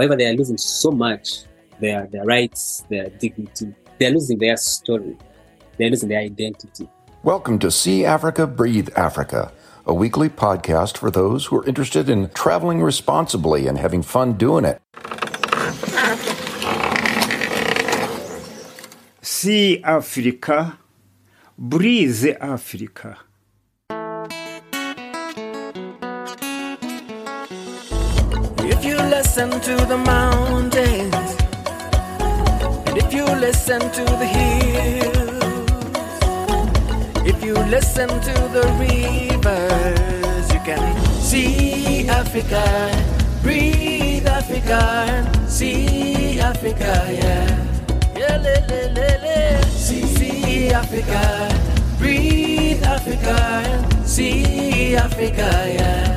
However, they are losing so much their, their rights, their dignity. They are losing their story. They are losing their identity. Welcome to See Africa, Breathe Africa, a weekly podcast for those who are interested in traveling responsibly and having fun doing it. See Africa, Breathe Africa. If you listen to the mountains, and if you listen to the hills, if you listen to the rivers, you can see Africa, breathe Africa, see Africa, yeah. Yeah, le, le, le, le. See, see Africa, breathe Africa, see Africa, yeah.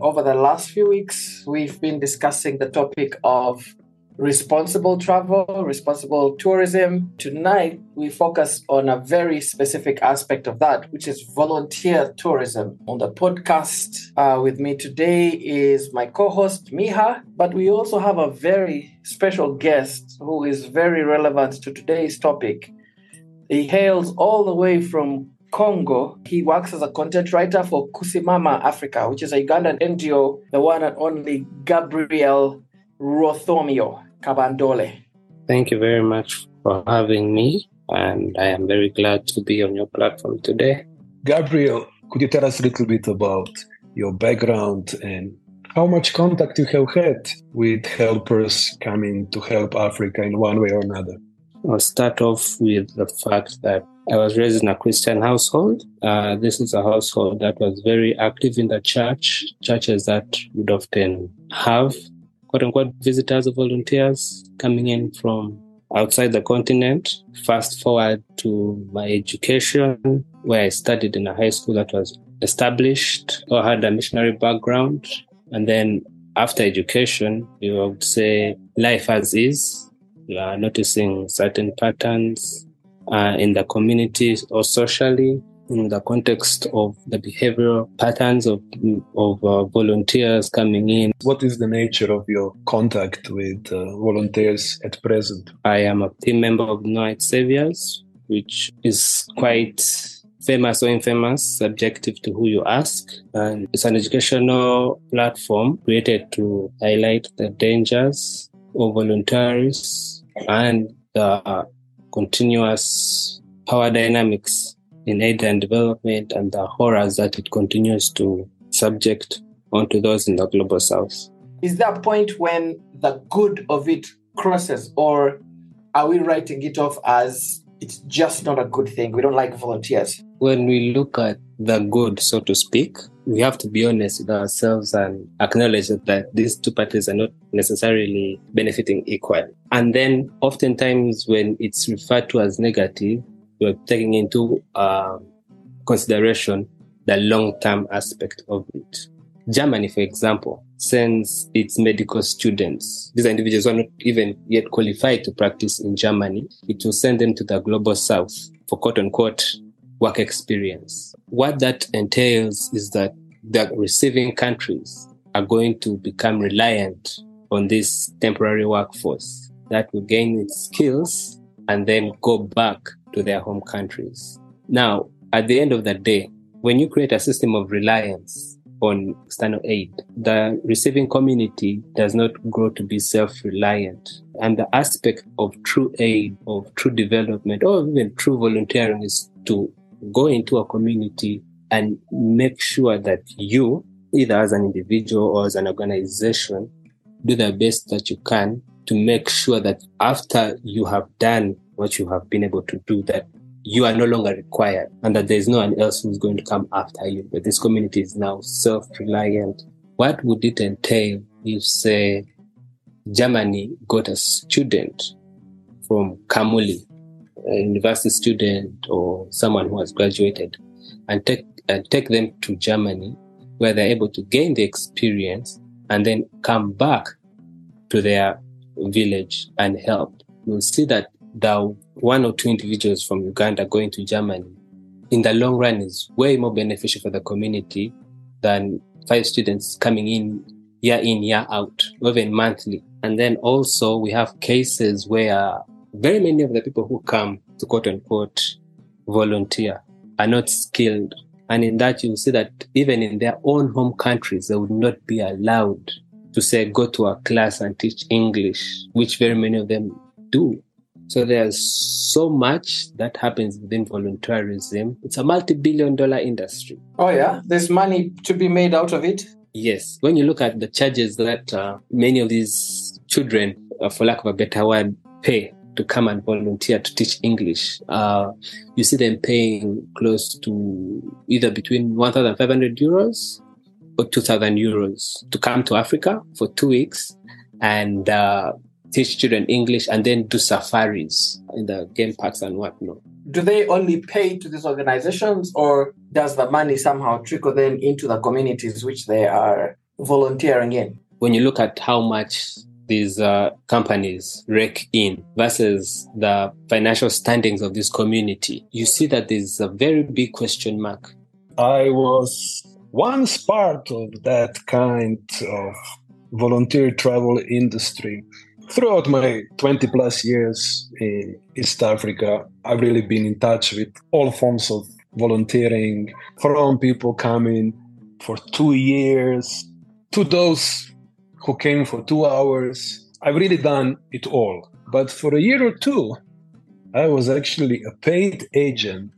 Over the last few weeks, we've been discussing the topic of responsible travel, responsible tourism. Tonight, we focus on a very specific aspect of that, which is volunteer tourism. On the podcast uh, with me today is my co host, Miha, but we also have a very special guest who is very relevant to today's topic. He hails all the way from Congo. He works as a content writer for Kusimama Africa, which is a Ugandan NGO, the one and only Gabriel Rwothomio Kabandole. Thank you very much for having me. And I am very glad to be on your platform today. Gabriel, could you tell us a little bit about your background and how much contact you have had with helpers coming to help Africa in one way or another? I'll start off with the fact that I was raised in a Christian household. Uh, this is a household that was very active in the church, churches that would often have quote unquote visitors or volunteers coming in from outside the continent. Fast forward to my education, where I studied in a high school that was established or had a missionary background. And then after education, you would say life as is, you are noticing certain patterns uh, in the community or socially in the context of the behavioral patterns of, of uh, volunteers coming in. What is the nature of your contact with uh, volunteers at present? I am a team member of No White Saviors, which is quite famous or infamous, subjective to who you ask. And it's an educational platform created to highlight the dangers of voluntourism and the continuous power dynamics in aid and development and the horrors that it continues to subject onto those in the global south. Is there a point when the good of it crosses, or are we writing it off as it's just not a good thing? We don't like volunteers. When we look at the good, so to speak, we have to be honest with ourselves and acknowledge that these two parties are not necessarily benefiting equally. And then oftentimes when it's referred to as negative, we're taking into uh, consideration the long-term aspect of it. Germany, for example, sends its medical students. These individuals are not even yet qualified to practice in Germany. It will send them to the global south for quote unquote work experience. What that entails is that the receiving countries are going to become reliant on this temporary workforce that will gain its skills and then go back to their home countries. Now, at the end of the day, when you create a system of reliance on external aid, the receiving community does not grow to be self-reliant. And the aspect of true aid, of true development, or even true volunteering is to go into a community and make sure that you, either as an individual or as an organization, do the best that you can to make sure that after you have done what you have been able to do, that you are no longer required and that there's no one else who's going to come after you. But this community is now self-reliant. What would it entail if, say, Germany got a student from Kamuli, a university student or someone who has graduated, and take and take them to Germany, where they're able to gain the experience and then come back to their village and help. You'll see that the one or two individuals from Uganda going to Germany in the long run is way more beneficial for the community than five students coming in year in, year out, even monthly. And then also we have cases where very many of the people who come to quote unquote volunteer are not skilled. And in that, you'll see that even in their own home countries, they would not be allowed to say, go to a class and teach English, which very many of them do. So there's so much that happens within volunteerism. It's a multi-billion dollar industry. Oh yeah, there's money to be made out of it. Yes. When you look at the charges that uh, many of these children, uh, for lack of a better word, pay to come and volunteer to teach English, uh, you see them paying close to either between 1,500 euros or 2,000 euros to come to Africa for two weeks and uh, teach children English and then do safaris in the game parks and whatnot. Do they only pay to these organizations or does the money somehow trickle then into the communities which they are volunteering in? When you look at how much these uh, companies rake in versus the financial standings of this community, you see that there's a very big question mark. I was once part of that kind of volunteer travel industry. Throughout my 20 plus years in East Africa, I've really been in touch with all forms of volunteering from people coming for two years to those came for two hours. I've really done it all. But for a year or two, I was actually a paid agent,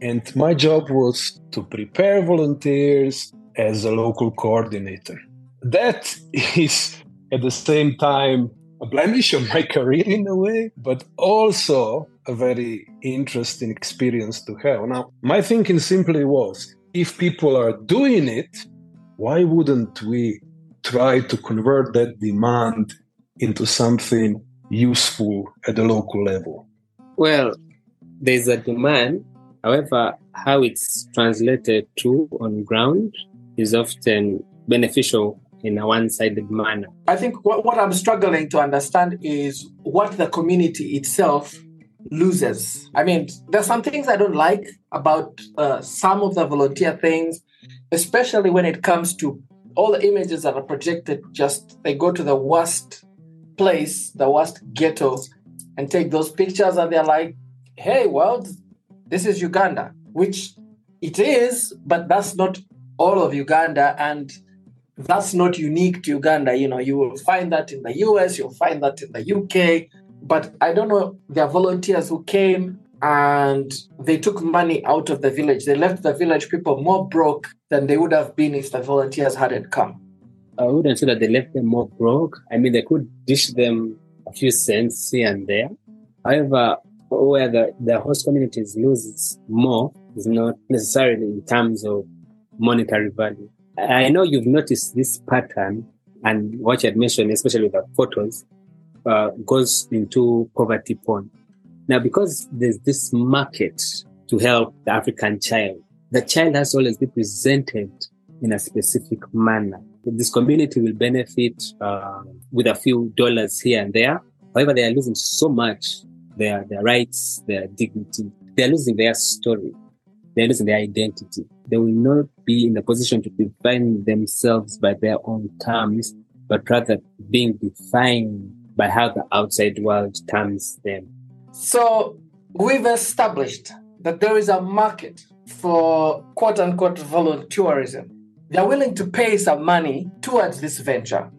and my job was to prepare volunteers as a local coordinator. That is at the same time a blemish of my career in a way, but also a very interesting experience to have. Now, my thinking simply was if people are doing it, why wouldn't we try to convert that demand into something useful at the local level? Well, there's a demand. However, how it's translated to on ground is often beneficial in a one-sided manner. I think what, what I'm struggling to understand is what the community itself loses. I mean, there's some things I don't like about uh, some of the volunteer things, especially when it comes to all the images that are projected. Just they go to the worst place, the worst ghetto, and take those pictures, and they're like, "Hey, world, this is Uganda," which it is, but that's not all of Uganda, and that's not unique to Uganda. You know, you will find that in the US, you'll find that in the UK. But I don't know, there are volunteers who came and they took money out of the village. They left the village people more broke than they would have been if the volunteers hadn't come. I wouldn't say that they left them more broke. I mean, they could dish them a few cents here and there. However, where the, the host communities loses more is not necessarily in terms of monetary value. I know you've noticed this pattern and what you had mentioned, especially with the photos, uh, goes into poverty porn. Now, because there's this market to help the African child, the child has always been presented in a specific manner. This community will benefit uh, with a few dollars here and there. However, they are losing so much their, their rights, their dignity. They are losing their story. They are losing their identity. They will not be in a position to define themselves by their own terms, but rather being defined by how the outside world terms them. So we've established that there is a market for quote unquote volunteerism. They're willing to pay some money towards this venture.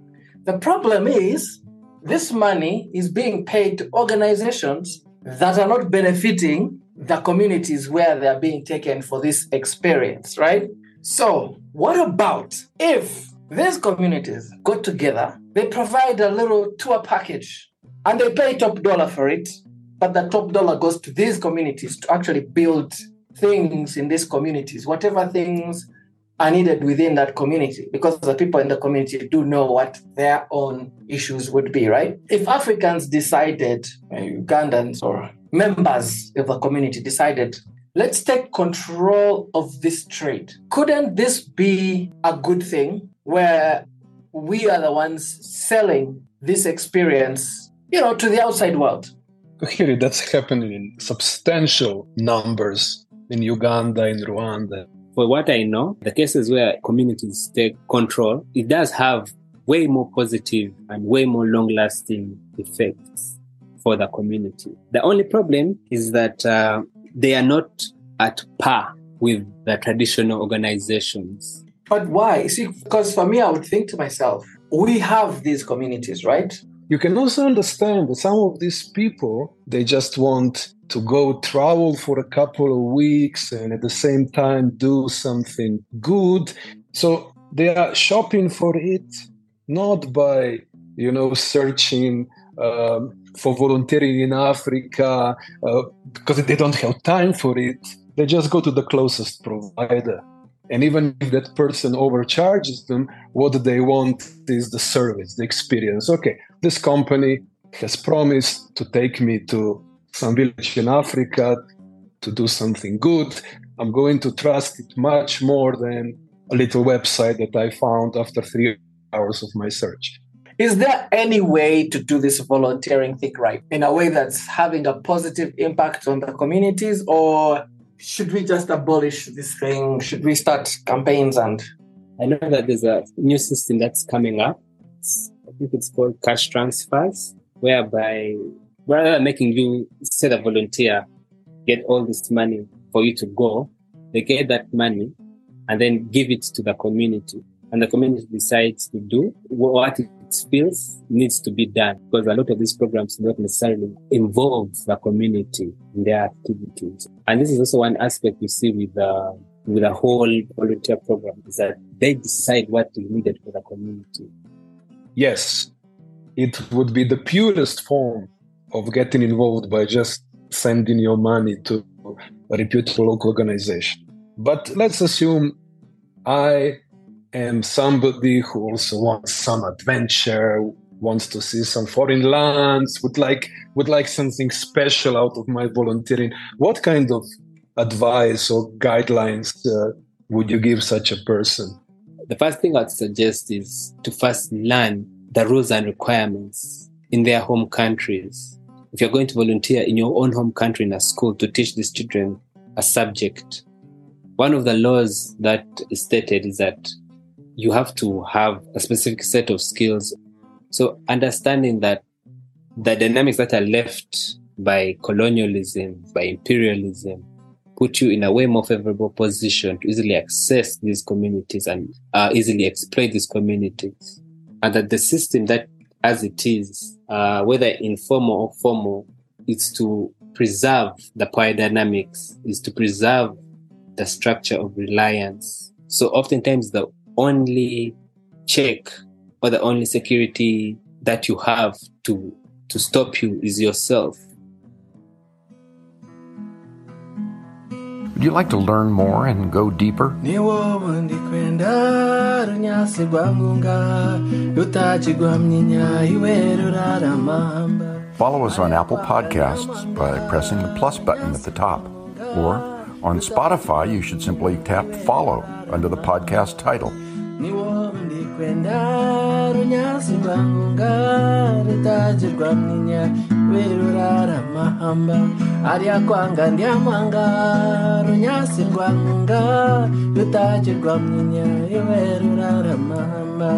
The problem is this money is being paid to organizations that are not benefiting the communities where they're being taken for this experience, right? So, what about if these communities got together, they provide a little tour package and they pay top dollar for it, but the top dollar goes to these communities to actually build things in these communities, whatever things are needed within that community, because the people in the community do know what their own issues would be, right? If Africans decided, uh, Ugandans or members of the community decided, let's take control of this trade. Couldn't this be a good thing where we are the ones selling this experience, you know, to the outside world? Clearly, that's happening in substantial numbers in Uganda, in Rwanda. For what I know, the cases where communities take control, it does have way more positive and way more long lasting effects for the community. The only problem is that uh, they are not at par with the traditional organizations. But why? See, because for me, I would think to myself, we have these communities, right? You can also understand that some of these people, they just want to go travel for a couple of weeks and at the same time do something good. So they are shopping for it, not by, you know, searching um, for volunteering in Africa uh, because they don't have time for it. They just go to the closest provider. And even if that person overcharges them, what they want is the service, the experience. Okay, this company has promised to take me to some village in Africa to do something good. I'm going to trust it much more than a little website that I found after three hours of my search. Is there any way to do this volunteering thing right in a way that's having a positive impact on the communities, or should we just abolish this thing? Should we start campaigns and? I know that there's a new system that's coming up. It's, I think it's called cash transfers, whereby rather than making you say the volunteer, get all this money for you to go, they get that money and then give it to the community. And the community decides to do what it feels needs to be done because a lot of these programs do not necessarily involve the community in their activities. And this is also one aspect you see with the with the whole volunteer program is that they decide what is needed for the community. Yes, it would be the purest form of getting involved by just sending your money to a reputable local organization. But let's assume I am somebody who also wants some adventure, wants to see some foreign lands, would like would like something special out of my volunteering. What kind of advice or guidelines uh, would you give such a person? The first thing I'd suggest is to first learn the rules and requirements in their home countries. If you're going to volunteer in your own home country in a school to teach these children a subject, one of the laws that is stated is that you have to have a specific set of skills. So understanding that the dynamics that are left by colonialism, by imperialism, put you in a way more favorable position to easily access these communities and uh, easily exploit these communities. And that the system that as it is, uh, whether informal or formal, is to preserve the power dynamics, is to preserve the structure of reliance. So oftentimes the only check or the only security that you have to to stop you is yourself. Would you like to learn more and go deeper? niwowo ndikwenda runyasi rwangunga rutachi rwamnyinya iwe ruraramamba Follow us on Apple Podcasts by pressing the plus button at the top. Or on Spotify, you should simply tap follow under the podcast title. Niwowo ndikwenda runyasi rwangunga rutachi rwamnyinya iwe ruraramahamba arya kwanga ndiamwanga runyasi rwangunga rutachi rwamnyinya iwe ruraramahamba